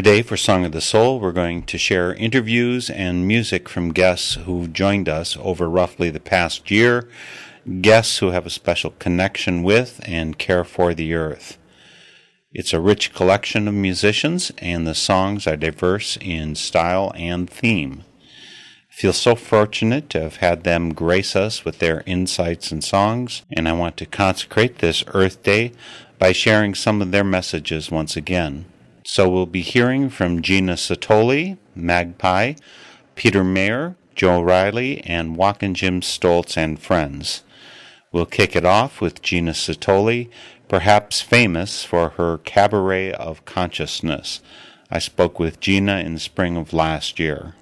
Today, for Song of the Soul, we're going to share interviews and music from guests who've joined us over roughly the past year, guests who have a special connection with and care for the earth. It's a rich collection of musicians, and the songs are diverse in style and theme. I feel so fortunate to have had them grace us with their insights and songs, and I want to consecrate this Earth Day by sharing some of their messages once again. So we'll be hearing from Gina Satoli, Magpie, Peter Mayer, Joe Riley, and Walkin' Jim Stoltz and friends. We'll kick it off with Gina Satoli, perhaps famous for her Cabaret of Consciousness. I spoke with Gina in the spring of last year.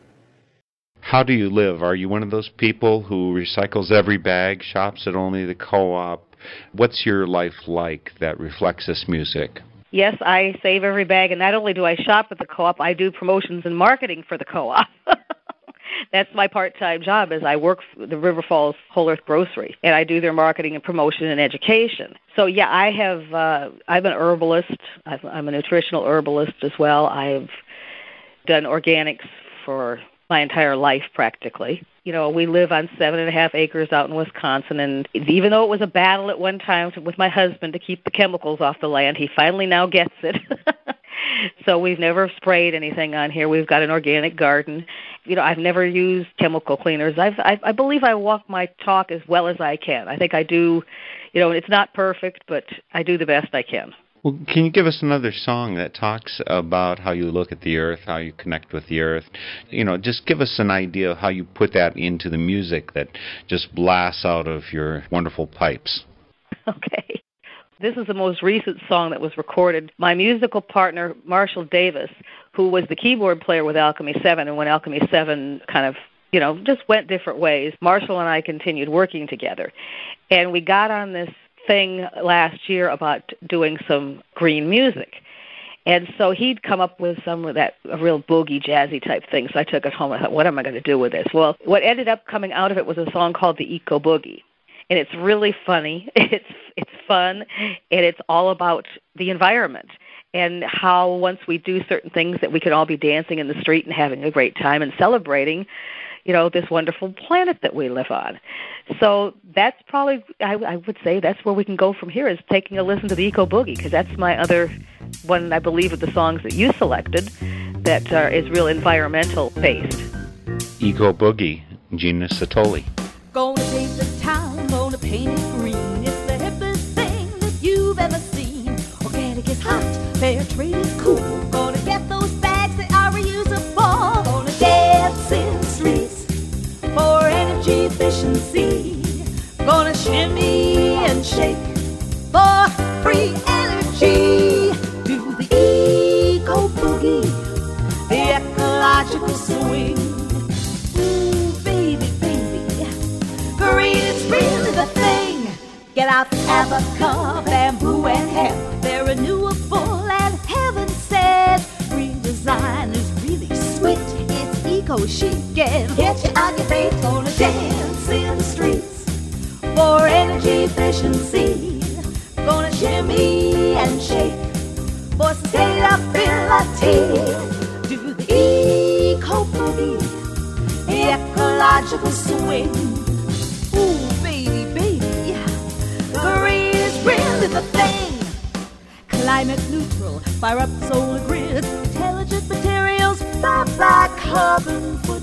How do you live? Are you one of those people who recycles every bag, shops at only the co op? What's your life like that reflects this music? Yes, I save every bag, and not only do I shop at the co-op, I do promotions and marketing for the co-op. That's my part-time job. Is I work for the River Falls Whole Earth Grocery, and I do their marketing and promotion and education. So yeah, I have. Uh, I'm an herbalist. I've, I'm a nutritional herbalist as well. I've done organics for my entire life practically. You know, we live on seven and a half acres out in Wisconsin, and even though it was a battle at one time with my husband to keep the chemicals off the land, he finally now gets it. so we've never sprayed anything on here. We've got an organic garden. You know, I've never used chemical cleaners. I've, I, I believe I walk my talk as well as I can. I think I do. You know, it's not perfect, but I do the best I can. Well, can you give us another song that talks about how you look at the earth, how you connect with the earth? You know, just give us an idea of how you put that into the music that just blasts out of your wonderful pipes. Okay. This is the most recent song that was recorded. My musical partner, Marshall Davis, who was the keyboard player with Alchemy 7, and when Alchemy 7 kind of, you know, just went different ways, Marshall and I continued working together. And we got on this thing last year about doing some green music. And so he'd come up with some of that a real boogie jazzy type thing. So I took it home and thought, what am I going to do with this? Well, what ended up coming out of it was a song called the Eco Boogie. And it's really funny. It's it's fun and it's all about the environment and how once we do certain things that we can all be dancing in the street and having a great time and celebrating you know this wonderful planet that we live on so that's probably I, I would say that's where we can go from here is taking a listen to the eco boogie because that's my other one I believe of the songs that you selected that uh, is real environmental based. Eco Boogie, Gina Satoli. Gonna take the town, gonna paint it green. It's the hippest thing that you've ever seen. Organic is hot, fair trade shake for free energy. Do the eco boogie, the ecological swing. Ooh, baby, baby, green is really the thing. Get out the abaca, bamboo and hemp. They're renewable and heaven said green design is really sweet. It's eco chic and get you on your feet. Gonna dance Do the eco boogie, ecological swing. Ooh, baby, baby, green is really the thing. Climate neutral, fire up the solar grids, intelligent materials, bye bye carbon footprints.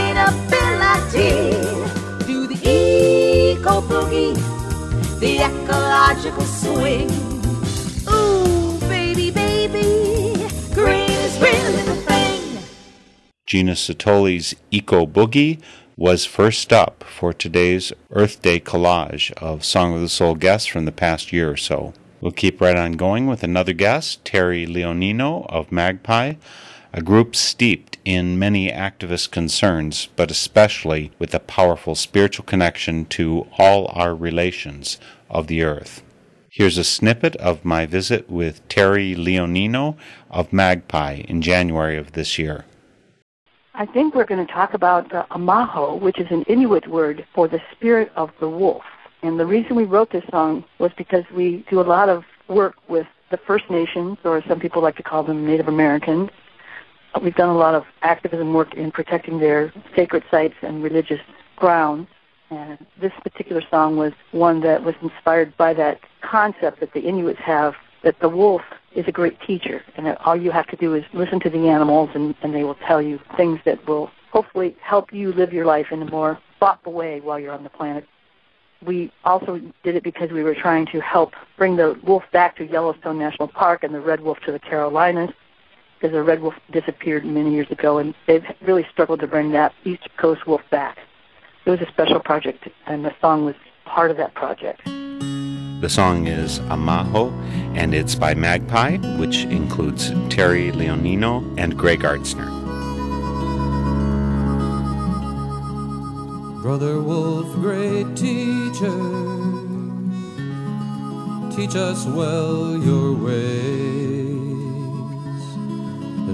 Sustainability. Do the eco boogie, the ecological swing. Green is the. Gina Satoli's Eco Boogie was first up for today's Earth Day collage of Song of the Soul guests from the past year or so. We'll keep right on going with another guest, Terry Leonino of Magpie, a group steeped in many activist concerns, but especially with a powerful spiritual connection to all our relations of the earth. Here's a snippet of my visit with Terry Leonino of Magpie in January of this year. I think we're going to talk about uh, amaho, which is an Inuit word for the spirit of the wolf. And the reason we wrote this song was because we do a lot of work with the First Nations, or some people like to call them Native Americans. We've done a lot of activism work in protecting their sacred sites and religious grounds. And this particular song was one that was inspired by that concept that the Inuits have that the wolf is a great teacher, and that all you have to do is listen to the animals, and, and they will tell you things that will hopefully help you live your life in a more thoughtful way while you're on the planet. We also did it because we were trying to help bring the wolf back to Yellowstone National Park and the red wolf to the Carolinas, because the red wolf disappeared many years ago, and they've really struggled to bring that East Coast wolf back. It was a special project, and the song was part of that project. The song is Amaho, and it's by Magpie, which includes Terry Leonino and Greg Artzner. Brother Wolf, great teacher, teach us well your ways,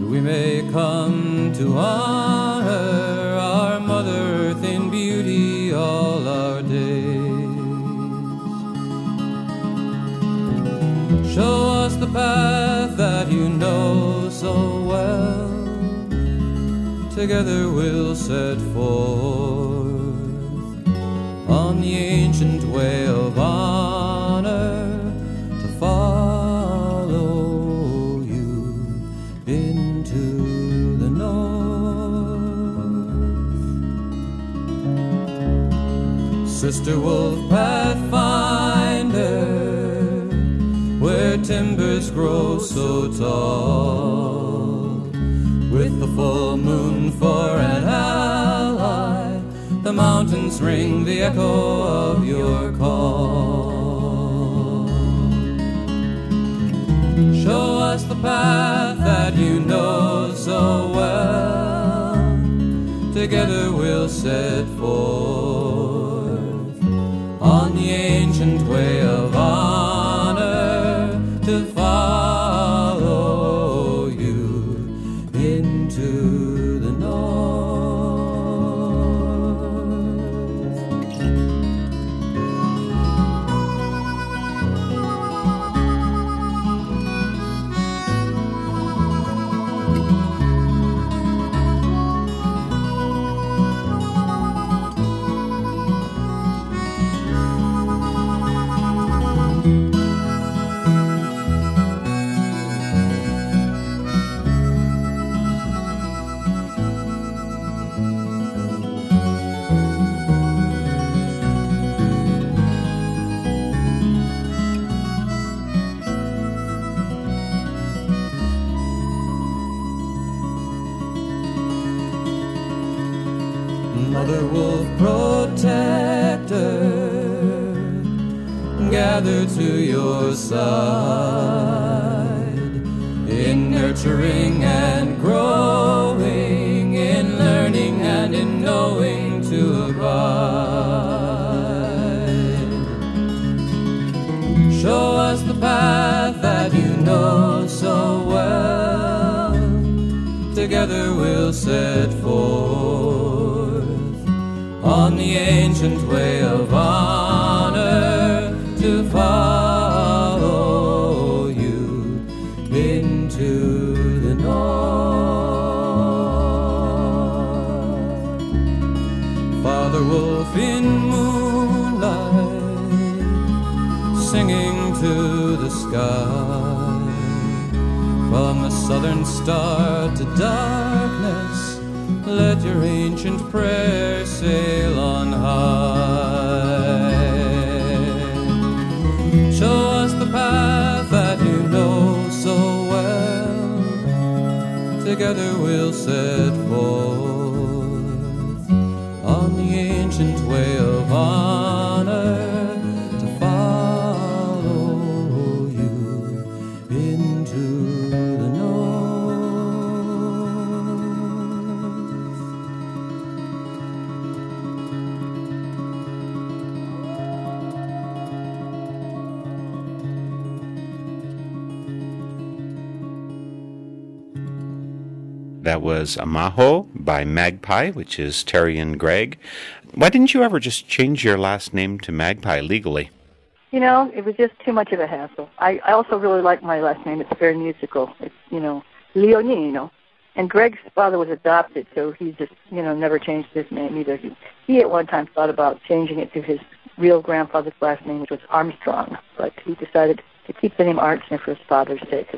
that we may come to honor our Mother Earth in beauty all our days. Show us the path that you know so well. Together we'll set forth on the ancient way of honor Mr. Wolf Pathfinder, where timbers grow so tall, with the full moon for an ally, the mountains ring the echo of your call. Show us the path that you know so well. Together we'll set forth side in nurturing and growing, in learning and in knowing to abide. Show us the path that you know so well. Together we'll set forth on the ancient way of honor star to darkness, let your ancient prayer sail on high. Show us the path that you know so well. Together we'll set forth on the ancient way of honor was Amaho by Magpie, which is Terry and Greg. Why didn't you ever just change your last name to Magpie legally? You know, it was just too much of a hassle. I, I also really like my last name. It's very musical. It's, you know, Leonino. And Greg's father was adopted, so he just, you know, never changed his name either. He, he at one time thought about changing it to his real grandfather's last name, which was Armstrong, but he decided to keep the name Artzner for his father's sake.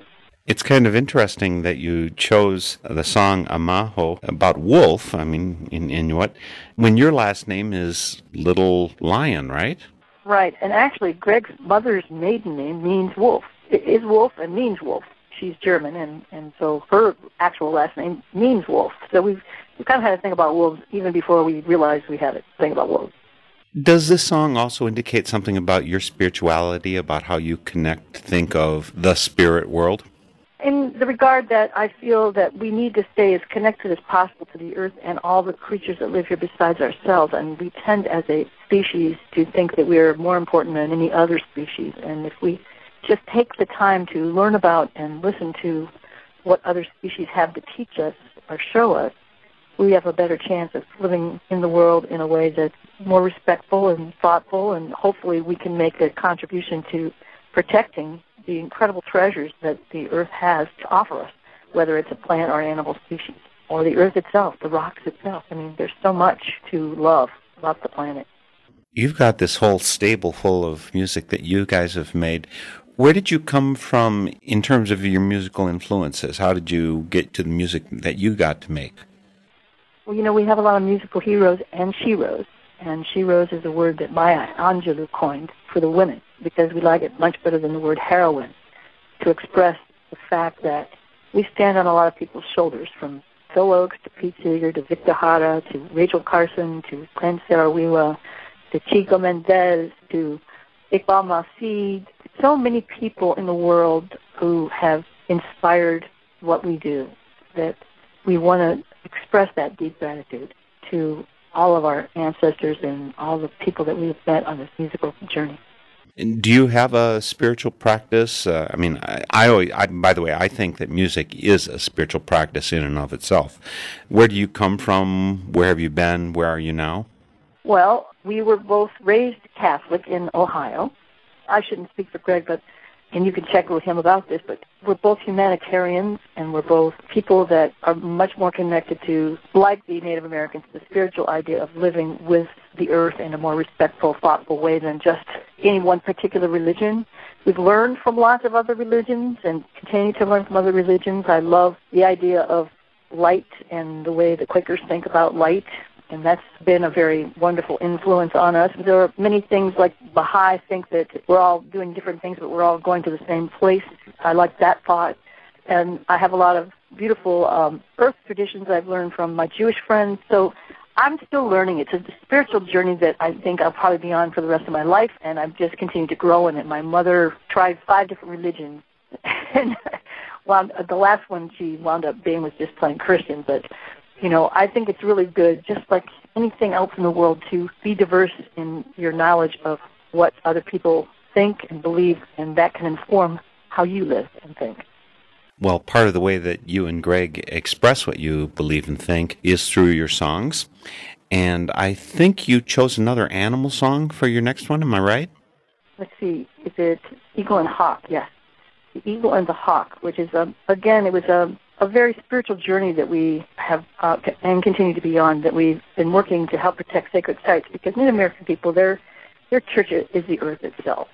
It's kind of interesting that you chose the song Amaho about wolf, I mean, in Inuit, when your last name is Little Lion, right? Right, and actually, Greg's mother's maiden name means wolf. It is wolf and means wolf. She's German, and and so her actual last name means wolf. So we've we kind of had a thing about wolves even before we realized we had a thing about wolves. Does this song also indicate something about your spirituality, about how you connect, think of the spirit world? In the regard that I feel that we need to stay as connected as possible to the earth and all the creatures that live here besides ourselves, and we tend as a species to think that we are more important than any other species. And if we just take the time to learn about and listen to what other species have to teach us or show us, we have a better chance of living in the world in a way that's more respectful and thoughtful, and hopefully we can make a contribution to protecting the incredible treasures that the earth has to offer us, whether it's a plant or animal species, or the earth itself, the rocks itself. I mean, there's so much to love about the planet. You've got this whole stable full of music that you guys have made. Where did you come from in terms of your musical influences? How did you get to the music that you got to make? Well, you know, we have a lot of musical heroes and sheroes. And Sheroes is a word that Maya Angelou coined for the women because we like it much better than the word heroine to express the fact that we stand on a lot of people's shoulders from Phil Ochs to Pete Seeger to Victor Jara to Rachel Carson to Ken Saro-Wiwa to Chico Mendes to Iqbal Masih, so many people in the world who have inspired what we do that we want to express that deep gratitude to all of our ancestors and all the people that we've met on this musical journey. And do you have a spiritual practice? Uh, I mean, I, I always, I, by the way, I think that music is a spiritual practice in and of itself. Where do you come from? Where have you been? Where are you now? Well, we were both raised Catholic in Ohio. I shouldn't speak for Greg, but and you can check with him about this, but we're both humanitarians and we're both people that are much more connected to, like the Native Americans, the spiritual idea of living with the earth in a more respectful, thoughtful way than just any one particular religion. We've learned from lots of other religions and continue to learn from other religions. I love the idea of light and the way the Quakers think about light and that's been a very wonderful influence on us. There are many things like Baha'i think that we're all doing different things, but we're all going to the same place. I like that thought. And I have a lot of beautiful um, earth traditions I've learned from my Jewish friends. So I'm still learning. It's a spiritual journey that I think I'll probably be on for the rest of my life, and I've just continued to grow in it. My mother tried five different religions, and well, the last one she wound up being was just plain Christian, but you know, I think it's really good, just like anything else in the world, to be diverse in your knowledge of what other people think and believe, and that can inform how you live and think. Well, part of the way that you and Greg express what you believe and think is through your songs. And I think you chose another animal song for your next one, am I right? Let's see, is it Eagle and Hawk? Yes. The Eagle and the Hawk, which is, a, um, again, it was a a very spiritual journey that we have uh, and continue to be on. That we've been working to help protect sacred sites because Native American people, their their church is the earth itself.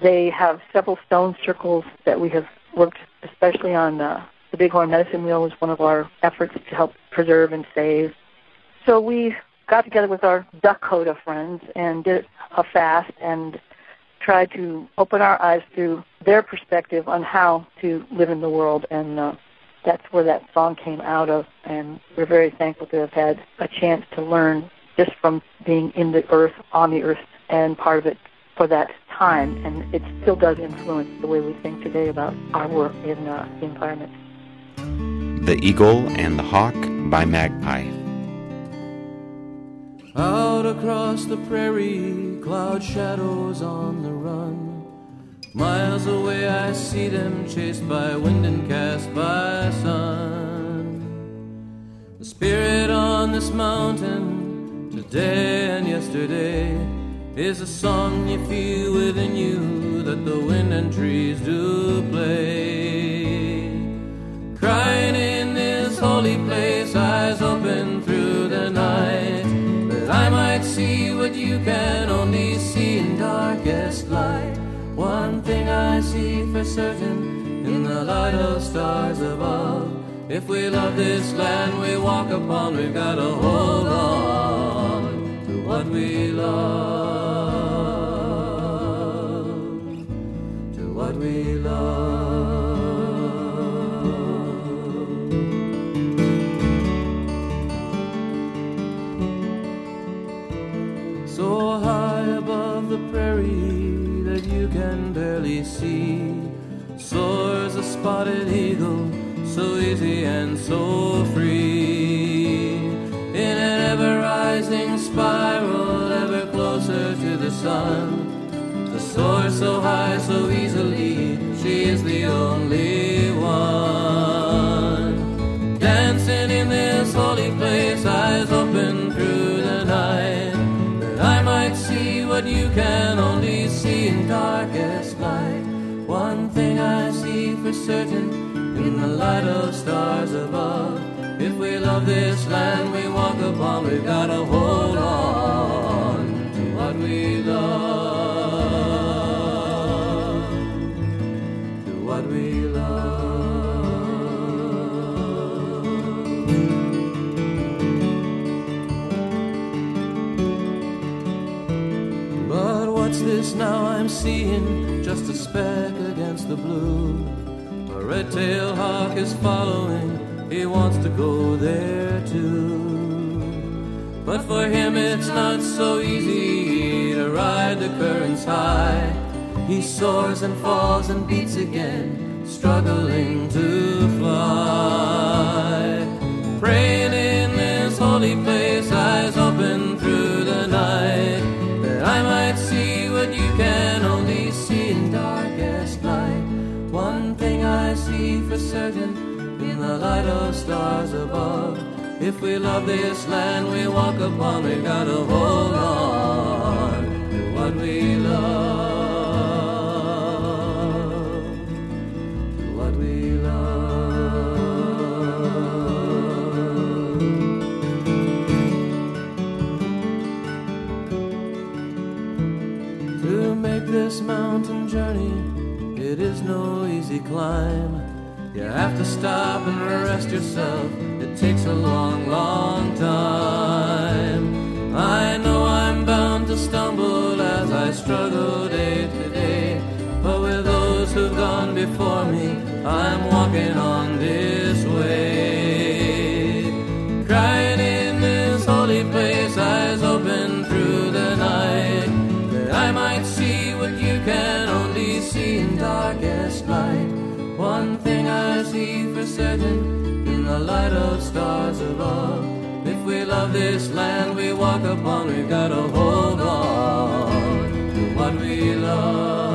They have several stone circles that we have worked, especially on uh, the Bighorn Medicine Wheel, was one of our efforts to help preserve and save. So we got together with our Dakota friends and did a fast and tried to open our eyes to their perspective on how to live in the world and uh, that's where that song came out of, and we're very thankful to have had a chance to learn just from being in the earth, on the earth, and part of it for that time, and it still does influence the way we think today about our work in uh, the environment. The Eagle and the Hawk by Magpie. Out across the prairie, cloud shadows on the run. Miles away I see them chased by wind and cast by sun. The spirit on this mountain, today and yesterday, is a song you feel within you that the wind and trees do play. Crying in this holy place, eyes open through the night, that I might see what you can only see in darkest light. One thing I see for certain in the light of stars above. If we love this land we walk upon, we've got to hold on to what we love. He soars and falls and beats again, struggling to fly. Praying in this holy place, eyes open through the night, that I might see what you can only see in darkest night. One thing I see for certain in the light of stars above. If we love this land we walk upon, we gotta hold on to what we love. Journey, it is no easy climb. You have to stop and rest yourself. It takes a long, long time. I know I'm bound to stumble as I struggle day to day. But with those who've gone before me, I'm walking on see for certain in the light of stars above. If we love this land we walk upon, we've gotta hold on to what we love.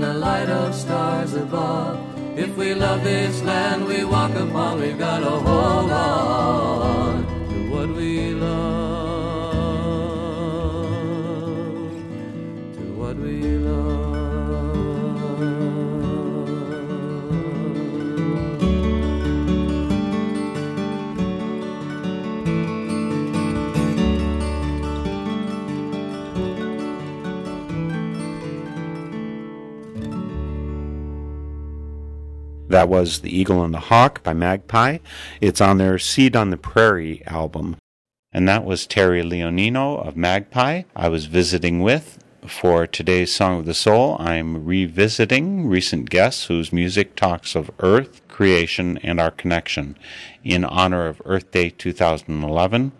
In the light of stars above. If we love this land we walk upon, we've got to hold on That was The Eagle and the Hawk by Magpie. It's on their Seed on the Prairie album. And that was Terry Leonino of Magpie. I was visiting with for today's Song of the Soul. I'm revisiting recent guests whose music talks of Earth, creation, and our connection in honor of Earth Day 2011.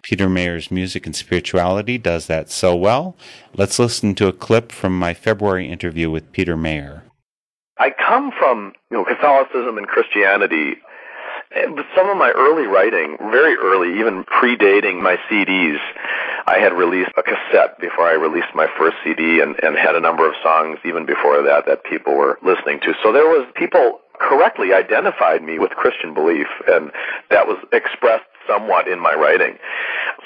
Peter Mayer's Music and Spirituality does that so well. Let's listen to a clip from my February interview with Peter Mayer. I come from you know Catholicism and Christianity. Some of my early writing, very early, even predating my CDs, I had released a cassette before I released my first CD and, and had a number of songs even before that that people were listening to. So there was people correctly identified me with Christian belief and that was expressed somewhat in my writing.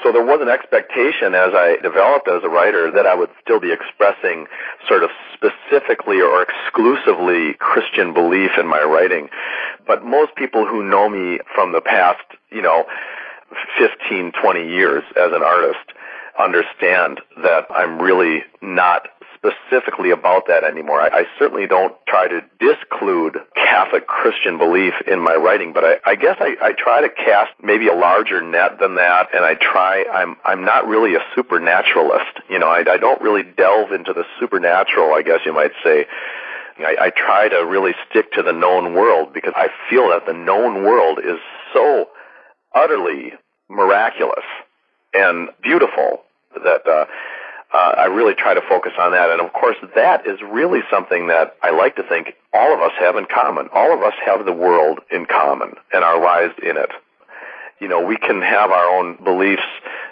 So there was an expectation as I developed as a writer that I would still be expressing sort of specifically or exclusively Christian belief in my writing. But most people who know me from the past, you know, 15, 20 years as an artist understand that I'm really not specifically about that anymore. I, I certainly don't try to disclude Catholic Christian belief in my writing, but I, I guess I, I try to cast maybe a larger net than that, and I try. I'm I'm not really a supernaturalist. You know, I, I don't really delve into the supernatural. I guess you might say. I, I try to really stick to the known world because I feel that the known world is so utterly miraculous and beautiful that uh, uh, I really try to focus on that. And of course, that is really something that I like to think all of us have in common. All of us have the world in common and our lives in it. You know, we can have our own beliefs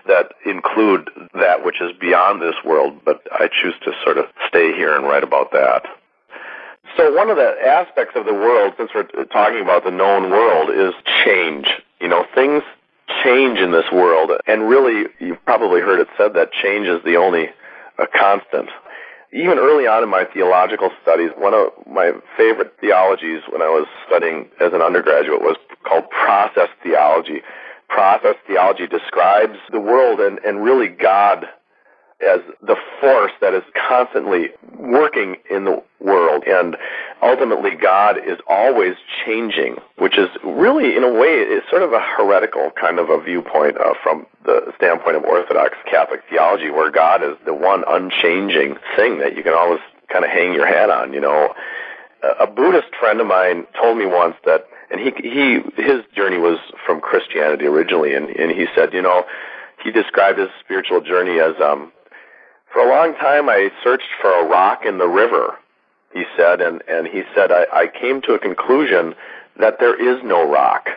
that include that which is beyond this world, but I choose to sort of stay here and write about that. So one of the aspects of the world, since we're talking about the known world, is change. You know, things change in this world, and really, you've probably heard it said that change is the only uh, constant. Even early on in my theological studies, one of my favorite theologies when I was studying as an undergraduate was called process theology, process theology describes the world and, and really God as the force that is constantly working in the world. And ultimately, God is always changing, which is really, in a way, is sort of a heretical kind of a viewpoint uh, from the standpoint of Orthodox Catholic theology, where God is the one unchanging thing that you can always kind of hang your hat on. You know, a Buddhist friend of mine told me once that, and he he his journey was from Christianity originally, and and he said, you know, he described his spiritual journey as um for a long time, I searched for a rock in the river, he said, and, and he said, I, I came to a conclusion that there is no rock.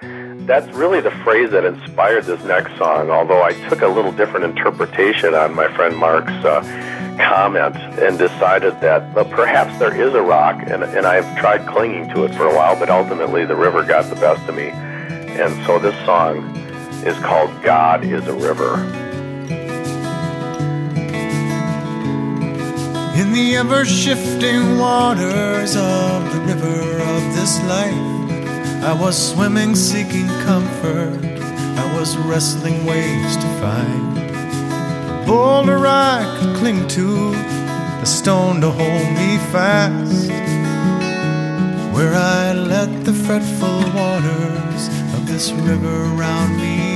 That's really the phrase that inspired this next song, although I took a little different interpretation on my friend Mark's uh, comment and decided that well, perhaps there is a rock, and, and I've tried clinging to it for a while, but ultimately the river got the best of me. And so this song is called God is a River. In the ever shifting waters of the river of this life, I was swimming seeking comfort. I was wrestling ways to find a boulder I could cling to, a stone to hold me fast. Where I let the fretful waters of this river round me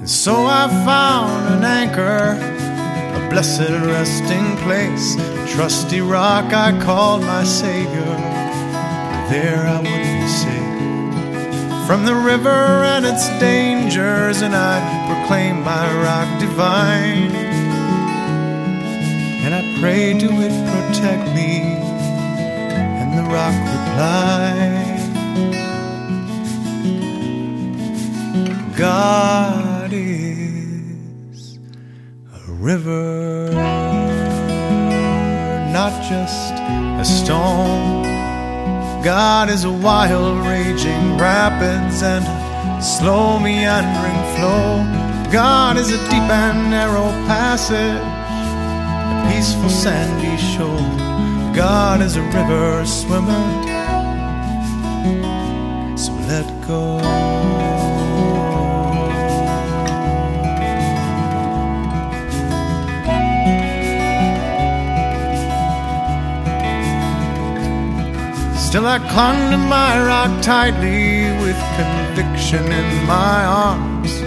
And so I found an anchor, a blessed resting place, a trusty rock I called my Savior. There I would be safe from the river and its dangers, and I proclaim my rock divine. And I pray to it protect me, and the rock replied, God river, not just a storm. God is a wild, raging rapids and slow, meandering flow. God is a deep and narrow passage, a peaceful, sandy shore. God is a river swimmer, so let go. Still I clung to my rock tightly with conviction in my arms,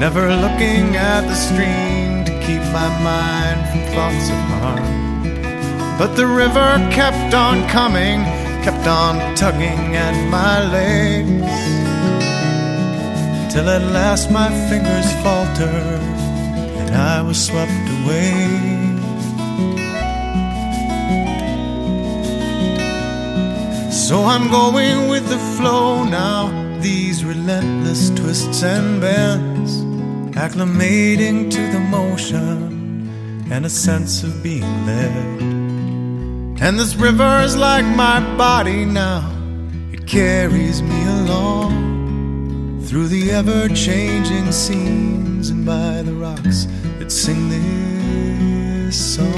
never looking at the stream to keep my mind from thoughts of harm. But the river kept on coming, kept on tugging at my legs, till at last my fingers faltered and I was swept away. So I'm going with the flow now, these relentless twists and bends, acclimating to the motion and a sense of being led. And this river is like my body now, it carries me along through the ever changing scenes and by the rocks that sing this song.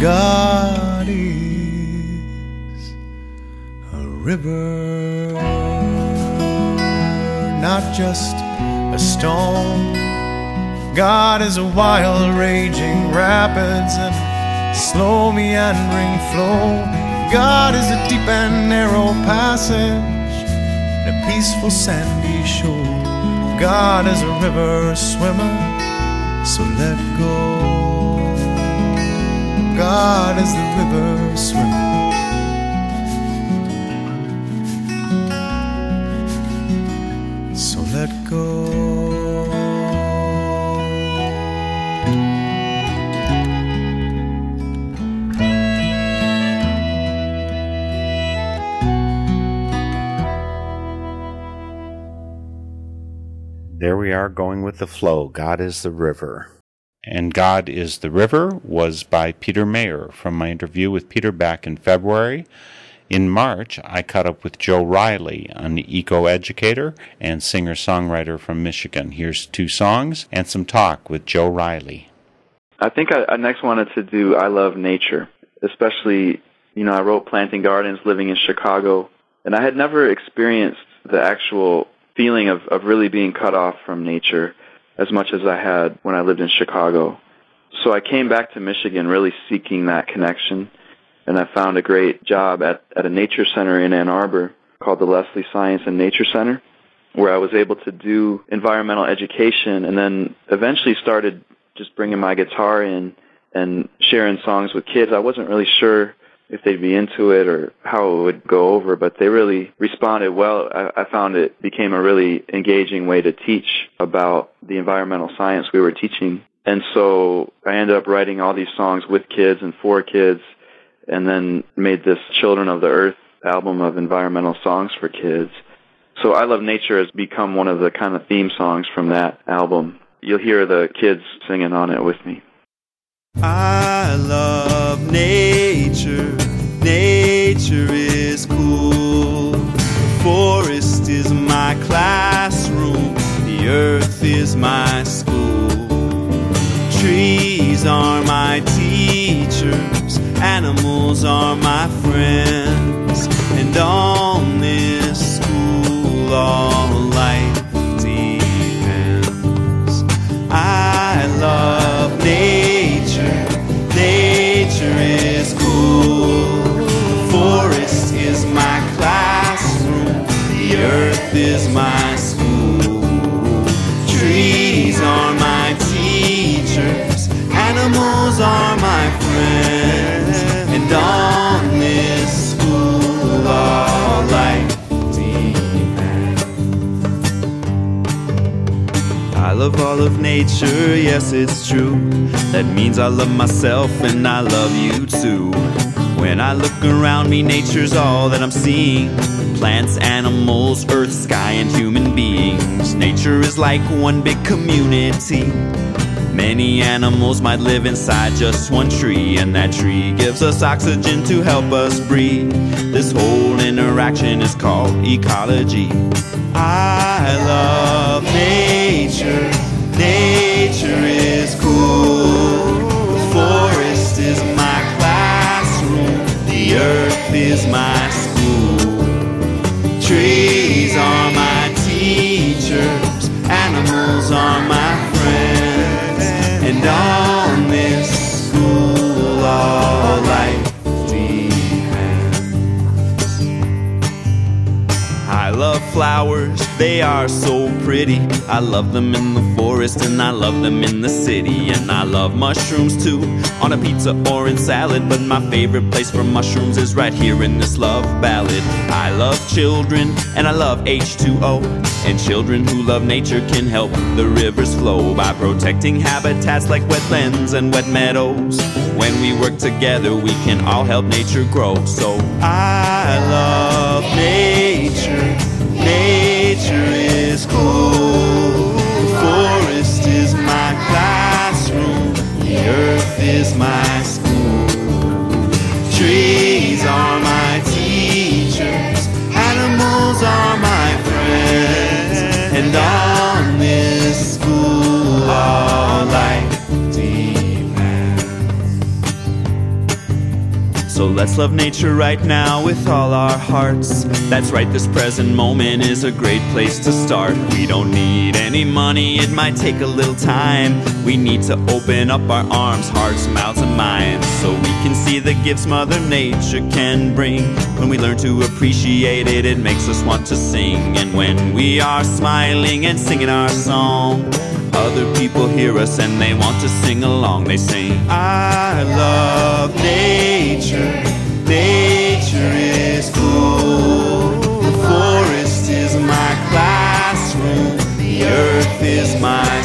God is a river, not just a stone. God is a wild, raging rapids and slow, meandering flow. God is a deep and narrow passage and a peaceful, sandy shore. God is a river swimmer, so let go. God is the river swimmer. So let go. There we are going with the flow. God is the river. And God is the River was by Peter Mayer from my interview with Peter back in February. In March, I caught up with Joe Riley, an eco educator and singer songwriter from Michigan. Here's two songs and some talk with Joe Riley. I think I, I next wanted to do I Love Nature. especially, you know, I wrote Planting Gardens living in Chicago, and I had never experienced the actual feeling of, of really being cut off from nature as much as I had when I lived in Chicago. So I came back to Michigan really seeking that connection, and I found a great job at, at a nature center in Ann Arbor called the Leslie Science and Nature Center, where I was able to do environmental education and then eventually started just bringing my guitar in and sharing songs with kids. I wasn't really sure if they'd be into it or how it would go over, but they really responded well. I, I found it became a really engaging way to teach about the environmental science we were teaching. And so I ended up writing all these songs with kids and for kids and then made this Children of the Earth album of environmental songs for kids. So I Love Nature has become one of the kind of theme songs from that album. You'll hear the kids singing on it with me. I love nature. Nature is cool. The forest is my classroom. The earth is my school. Trees are my teachers. Animals are my friends. And on this school, earth is my school. Trees are my teachers. Animals are my friends. And on this school, all life depends. I love all of nature, yes, it's true. That means I love myself and I love you too. When I look around me, nature's all that I'm seeing. Plants, animals, earth, sky, and human beings. Nature is like one big community. Many animals might live inside just one tree, and that tree gives us oxygen to help us breathe. This whole interaction is called ecology. I love nature. Nature they are so pretty. I love them in the forest and I love them in the city. And I love mushrooms too, on a pizza or in salad. But my favorite place for mushrooms is right here in this love ballad. I love children and I love H2O. And children who love nature can help the rivers flow by protecting habitats like wetlands and wet meadows. When we work together, we can all help nature grow. So I love nature. The forest is my classroom. The earth is my school. Trees are my teachers. Animals are my friends. And on So let's love nature right now with all our hearts. That's right, this present moment is a great place to start. We don't need any money, it might take a little time. We need to open up our arms, hearts, mouths, and minds so we can see the gifts Mother Nature can bring. When we learn to appreciate it, it makes us want to sing. And when we are smiling and singing our song, other people hear us and they want to sing along. They sing, I love nature. Nature is cool. The forest is my classroom. The earth is my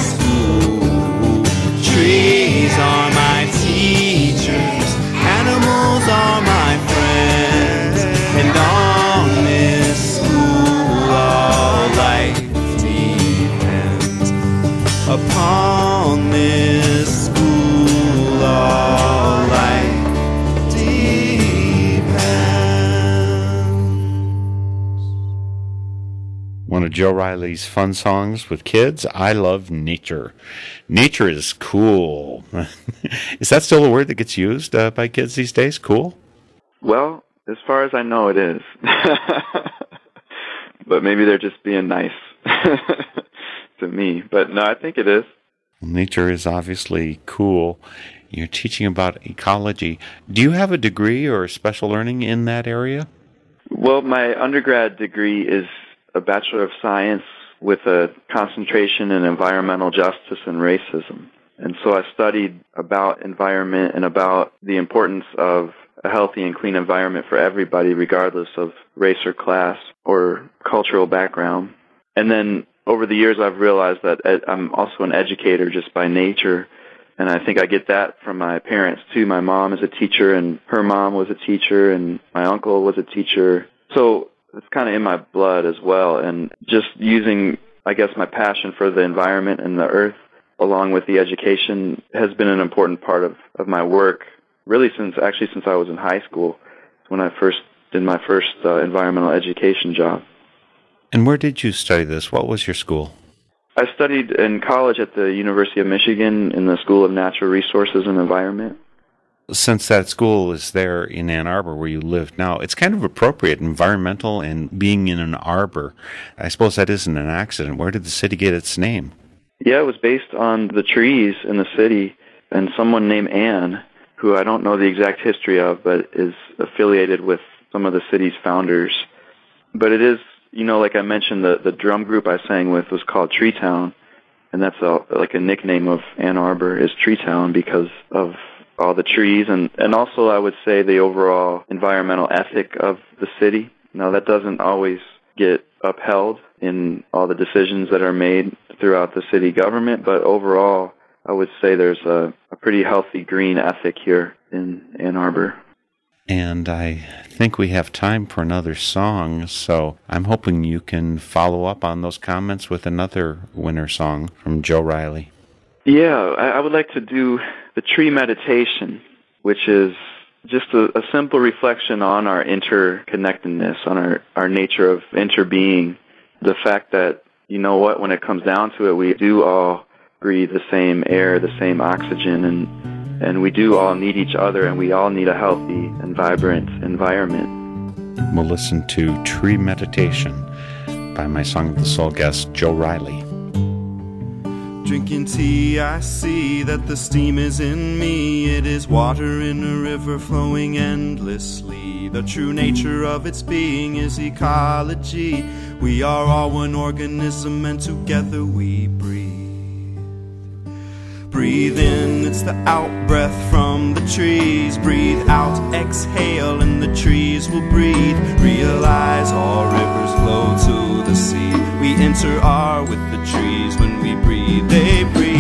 Joe Reilly's fun songs with kids, I love nature. Nature is cool. is that still a word that gets used uh, by kids these days? Cool? Well, as far as I know, it is. but maybe they're just being nice to me. But no, I think it is. Nature is obviously cool. You're teaching about ecology. Do you have a degree or special learning in that area? Well, my undergrad degree is a Bachelor of Science with a concentration in environmental justice and racism. And so I studied about environment and about the importance of a healthy and clean environment for everybody, regardless of race or class or cultural background. And then over the years, I've realized that I'm also an educator just by nature. And I think I get that from my parents too. My mom is a teacher and her mom was a teacher and my uncle was a teacher. So it's kind of in my blood as well. And just using, I guess, my passion for the environment and the earth along with the education has been an important part of, of my work really since actually since I was in high school when I first did my first uh, environmental education job. And where did you study this? What was your school? I studied in college at the University of Michigan in the School of Natural Resources and Environment. Since that school is there in Ann Arbor where you live now, it's kind of appropriate, environmental and being in an arbor. I suppose that isn't an accident. Where did the city get its name? Yeah, it was based on the trees in the city and someone named Ann, who I don't know the exact history of, but is affiliated with some of the city's founders. But it is you know, like I mentioned, the the drum group I sang with was called Tree Town, and that's a, like a nickname of Ann Arbor is Tree Town because of all the trees and and also I would say the overall environmental ethic of the city. Now that doesn't always get upheld in all the decisions that are made throughout the city government, but overall I would say there's a, a pretty healthy green ethic here in Ann Arbor. And I think we have time for another song, so I'm hoping you can follow up on those comments with another winter song from Joe Reilly. Yeah, I would like to do the tree meditation, which is just a, a simple reflection on our interconnectedness, on our, our nature of interbeing. The fact that, you know what, when it comes down to it, we do all breathe the same air, the same oxygen, and and we do all need each other, and we all need a healthy and vibrant environment. We'll listen to Tree Meditation by my Song of the Soul guest, Joe Reilly. Drinking tea, I see that the steam is in me. It is water in a river flowing endlessly. The true nature of its being is ecology. We are all one organism, and together we breathe. Breathe in, it's the out breath from the trees. Breathe out, exhale, and the trees will breathe. Realize all rivers flow to the sea. We enter our with the trees when we breathe. They breathe,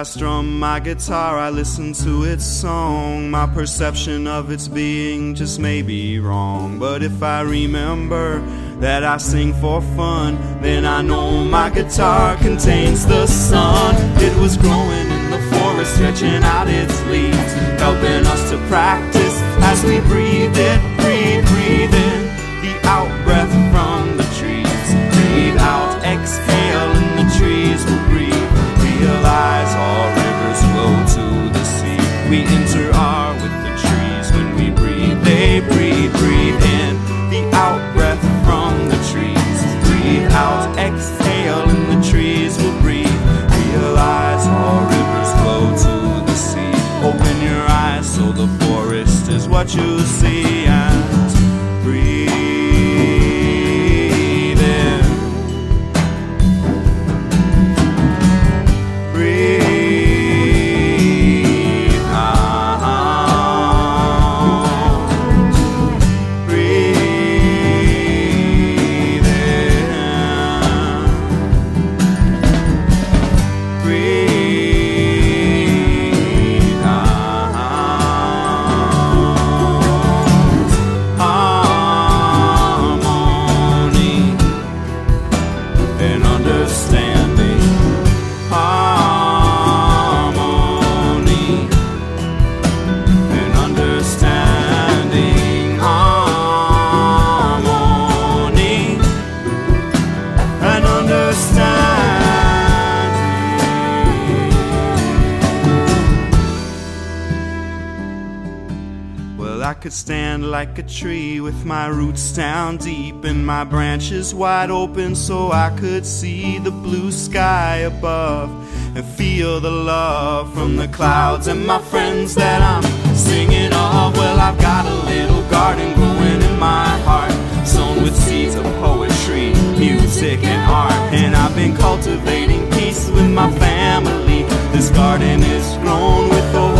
I strum my guitar, I listen to its song. My perception of its being just may be wrong. But if I remember that I sing for fun, then I know my guitar contains the sun. It was growing in the forest, stretching out its leaves, helping us to practice as we breathe it, We enter our with the trees when we breathe. They breathe, breathe in the out breath from the trees. Breathe out, exhale, and the trees will breathe. Realize all rivers flow to the sea. Open your eyes so the forest is what you see tree with my roots down deep and my branches wide open so I could see the blue sky above and feel the love from the clouds and my friends that I'm singing of. Well, I've got a little garden growing in my heart, sown with seeds of poetry, music, and art. And I've been cultivating peace with my family. This garden is grown with the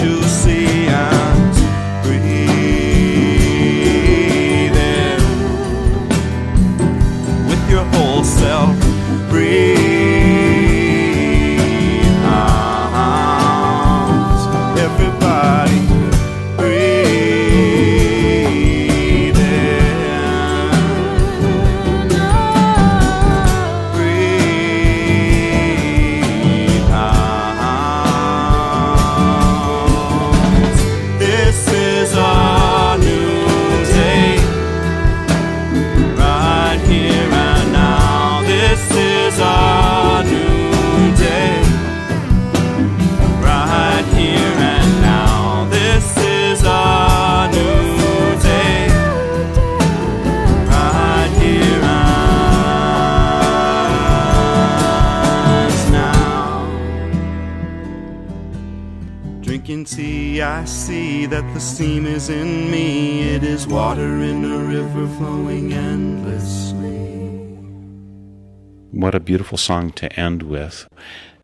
you see that the steam is in me. It is water in a river flowing endlessly. What a beautiful song to end with.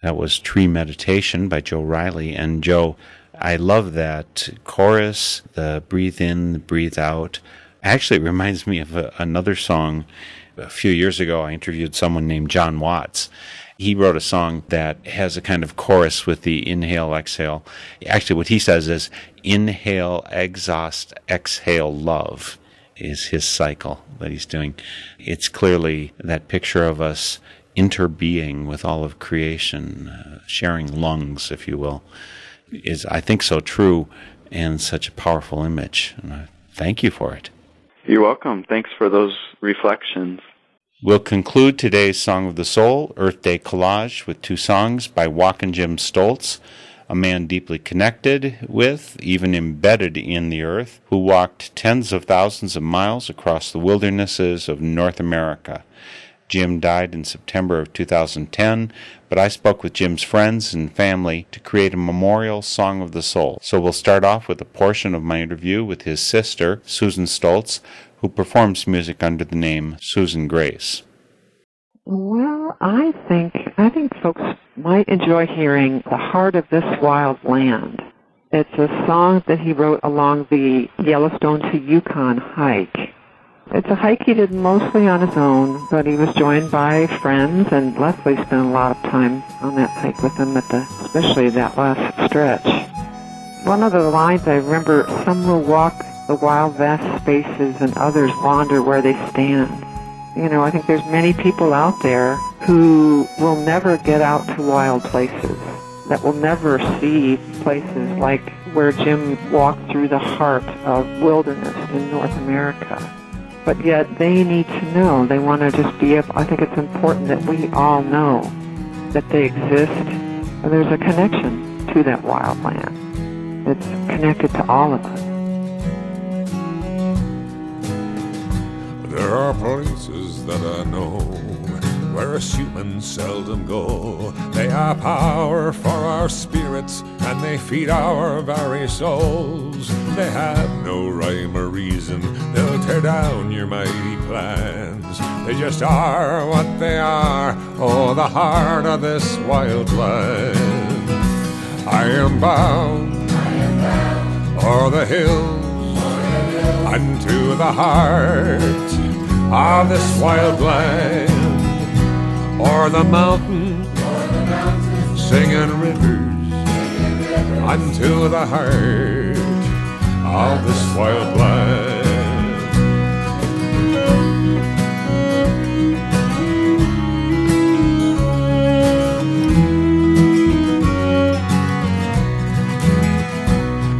That was Tree Meditation by Joe Reilly. And Joe, I love that chorus, the breathe in, breathe out. Actually, it reminds me of a, another song. A few years ago, I interviewed someone named John Watts. He wrote a song that has a kind of chorus with the inhale, exhale. Actually, what he says is inhale, exhaust, exhale, love is his cycle that he's doing. It's clearly that picture of us interbeing with all of creation, uh, sharing lungs, if you will, is, I think, so true and such a powerful image. And I thank you for it. You're welcome. Thanks for those reflections. We'll conclude today's Song of the Soul, Earth Day Collage, with two songs by Walkin' Jim Stoltz, a man deeply connected with, even embedded in the earth, who walked tens of thousands of miles across the wildernesses of North America. Jim died in September of 2010, but I spoke with Jim's friends and family to create a memorial Song of the Soul. So we'll start off with a portion of my interview with his sister, Susan Stoltz, who performs music under the name Susan Grace. Well, I think I think folks might enjoy hearing "The Heart of This Wild Land." It's a song that he wrote along the Yellowstone to Yukon hike. It's a hike he did mostly on his own, but he was joined by friends, and Leslie spent a lot of time on that hike with him, at the, especially that last stretch. One of the lines I remember, some will walk the wild vast spaces and others wander where they stand. You know, I think there's many people out there who will never get out to wild places, that will never see places like where Jim walked through the heart of wilderness in North America. But yet they need to know, they want to just be able, I think it's important that we all know that they exist and there's a connection to that wild land. It's connected to all of us. Places that I know where us humans seldom go. They are power for our spirits and they feed our very souls. They have no rhyme or reason, they'll tear down your mighty plans. They just are what they are, oh, the heart of this wild land. I am bound, o'er the hills unto the heart of this wild land, or the mountain, singing rivers unto the heart of this wild land.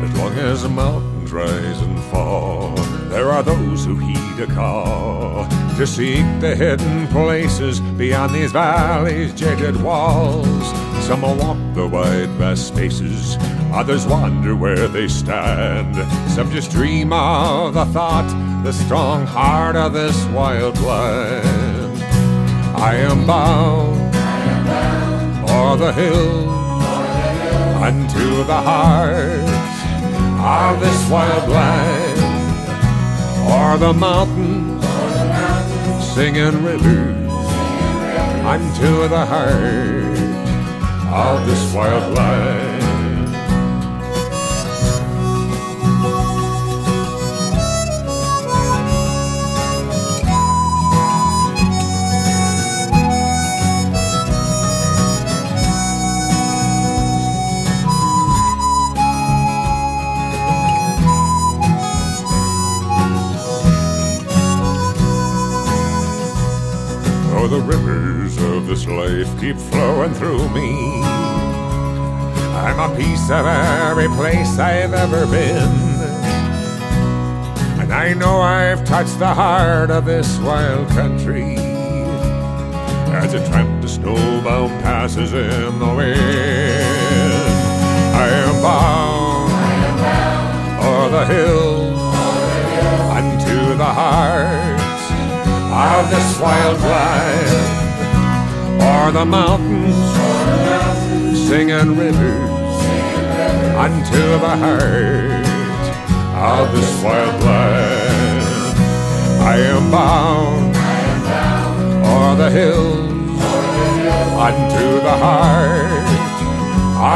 As long as the mountains rise and fall, there are those who heed a call to seek the hidden places beyond these valleys' jaded walls. Some will walk the wide, vast spaces, others wander where they stand. Some just dream of the thought, the strong heart of this wild land. I am bound, for the hills unto the heart of this wild land, or the mountains, singing rivers unto the heart of this wild land. Oh, the rivers of this life keep flowing through me. I'm a piece of every place I've ever been. And I know I've touched the heart of this wild country. As a tramp the snowbound passes in the wind. I am bound, o'er the hills, unto the heart of this wild land, or the mountains, singing rivers unto the heart of this wild land. I am bound, o'er the hills, unto the heart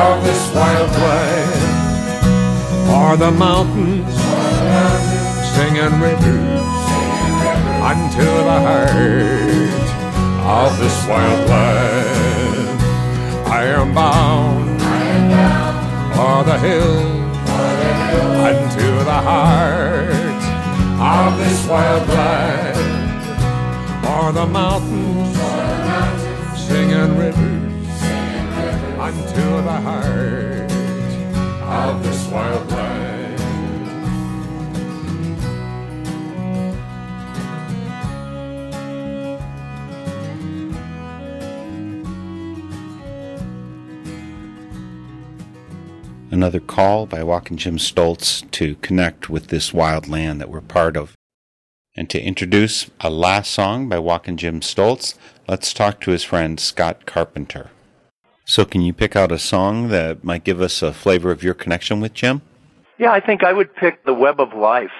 of this wild land, or the mountains, singing rivers unto the heart of this wild land. I am bound, o'er the hills, unto the heart of this wild land, or the mountains, singing rivers, unto the heart of this wild Another call by Walking Jim Stoltz to connect with this wild land that we're part of. And to introduce a last song by Walking Jim Stoltz, let's talk to his friend Scott Carpenter. So, can you pick out a song that might give us a flavor of your connection with Jim? Yeah, I think I would pick The Web of Life.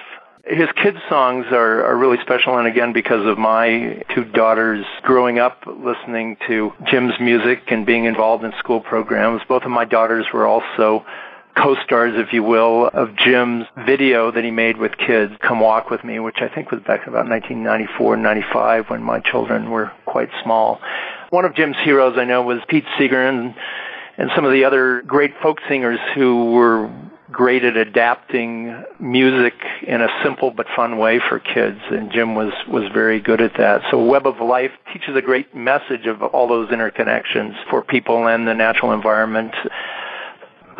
His kids' songs are, are really special, and again, because of my two daughters growing up listening to Jim's music and being involved in school programs, both of my daughters were also co-stars, if you will, of Jim's video that he made with kids, Come Walk With Me, which I think was back about 1994, 95 when my children were quite small. One of Jim's heroes I know was Pete Seeger and, and some of the other great folk singers who were great at adapting music in a simple but fun way for kids and Jim was was very good at that. So Web of Life teaches a great message of all those interconnections for people and the natural environment.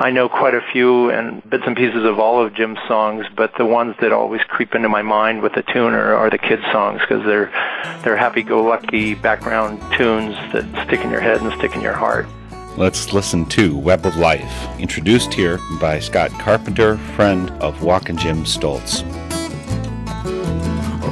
I know quite a few and bits and pieces of all of Jim's songs, but the ones that always creep into my mind with the tune are, are the kids' songs because they're they're happy-go-lucky background tunes that stick in your head and stick in your heart. Let's listen to Web of Life, introduced here by Scott Carpenter, friend of Walkin' Jim Stoltz.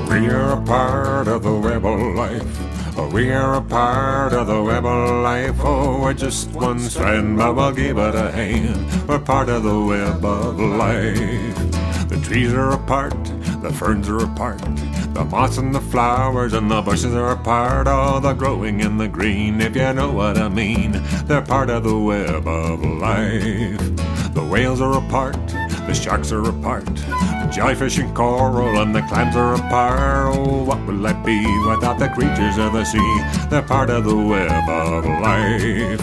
We are a part of the web of life. We are a part of the web of life. Oh, we're just one strand, but we'll give it a hand. We're part of the web of life. The trees are apart, the ferns are apart. The moss and the flowers and the bushes are a part of the growing and the green, if you know what I mean. They're part of the web of life. The whales are apart, the sharks are apart. Jellyfish and coral and the clams are apart. Oh, what will I be without the creatures of the sea? They're part of the web of life.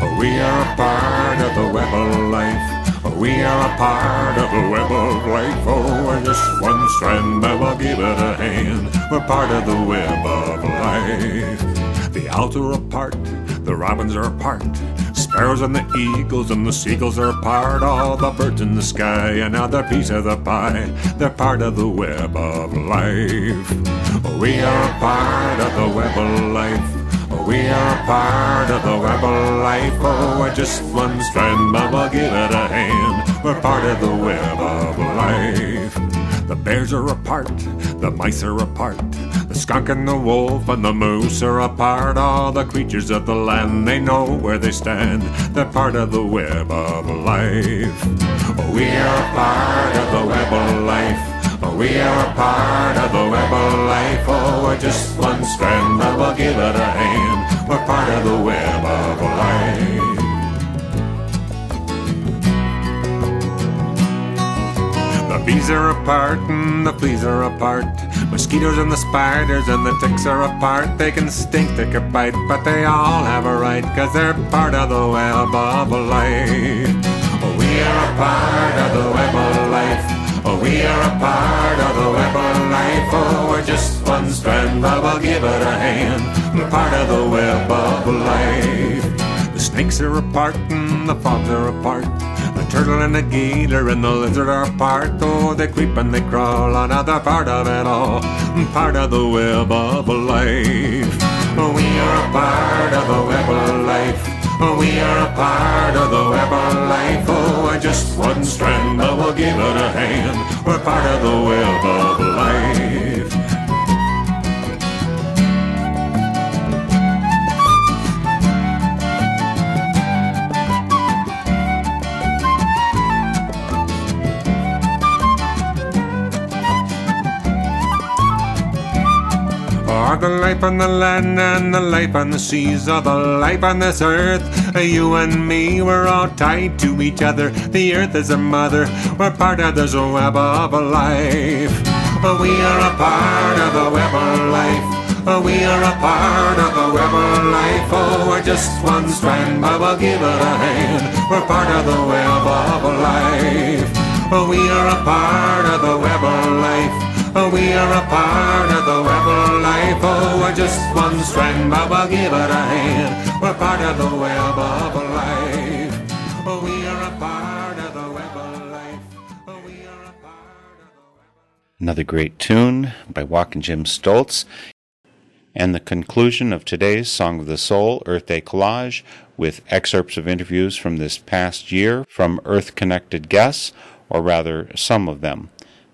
Oh, we are a part of the web of life. Oh, we are a part of the web of life. Oh, we're just one strand, but we'll give it a hand. We're part of the web of life. The owls are apart, the robins are apart. Sparrows and the eagles and the seagulls are part. of the birds in the sky, another piece of the pie. They're part of the web of life. We are part of the web of life. We are part of the web of life. Oh, we're just one strand, we'll give it a hand. We're part of the web of life. The bears are apart, the mice are apart. The skunk and the wolf and the moose are apart. All the creatures of the land, they know where they stand. They're part of the web of life. Oh, we are a part of the web of life. Oh, we are a part of the web of life. Oh, we're just one strand, but we'll give it a hand. We're part of the web of life. The bees are apart and the fleas are apart. Mosquitoes and the spiders and the ticks are apart. They can stink, they can bite, but they all have a right, cause they're part of the web of life. Oh, we are a part of the web of life. Oh, we are a part of the web of life. Oh, we're just one strand, but we'll give it a hand. We're part of the web of life. The snakes are apart and the frogs are apart. Turtle and the gator and the lizard are apart. Oh, they creep and they crawl, another part of it all. Part of the web of life. Oh, we are a part of the web of life. Oh, we are a part of the web of life. Oh, we're just one strand, but we'll give it a hand. We're part of the web of life. All the life on the land and the life on the seas, all the life on this earth. You and me, we're all tied to each other. The earth is a mother, we're part of this web of life. We are a part of the web of life. We are a part of the web of life. Oh, we're just one strand, but we'll give it a hand. We're part of the web of life. We are a part of the web of life. We are a part of the of life. Oh, we're just one strand, but we'll give it a hand. We're part of the web of life. Oh, we are a part of the of life. Oh, we are a part of the web Another great tune by Walkin' Jim Stoltz. And the conclusion of today's Song of the Soul Earth Day collage with excerpts of interviews from this past year from Earth connected guests, or rather, some of them.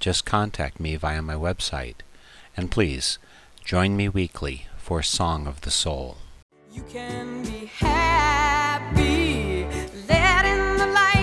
Just contact me via my website. And please, join me weekly for Song of the Soul. You can be happy. Let in the light,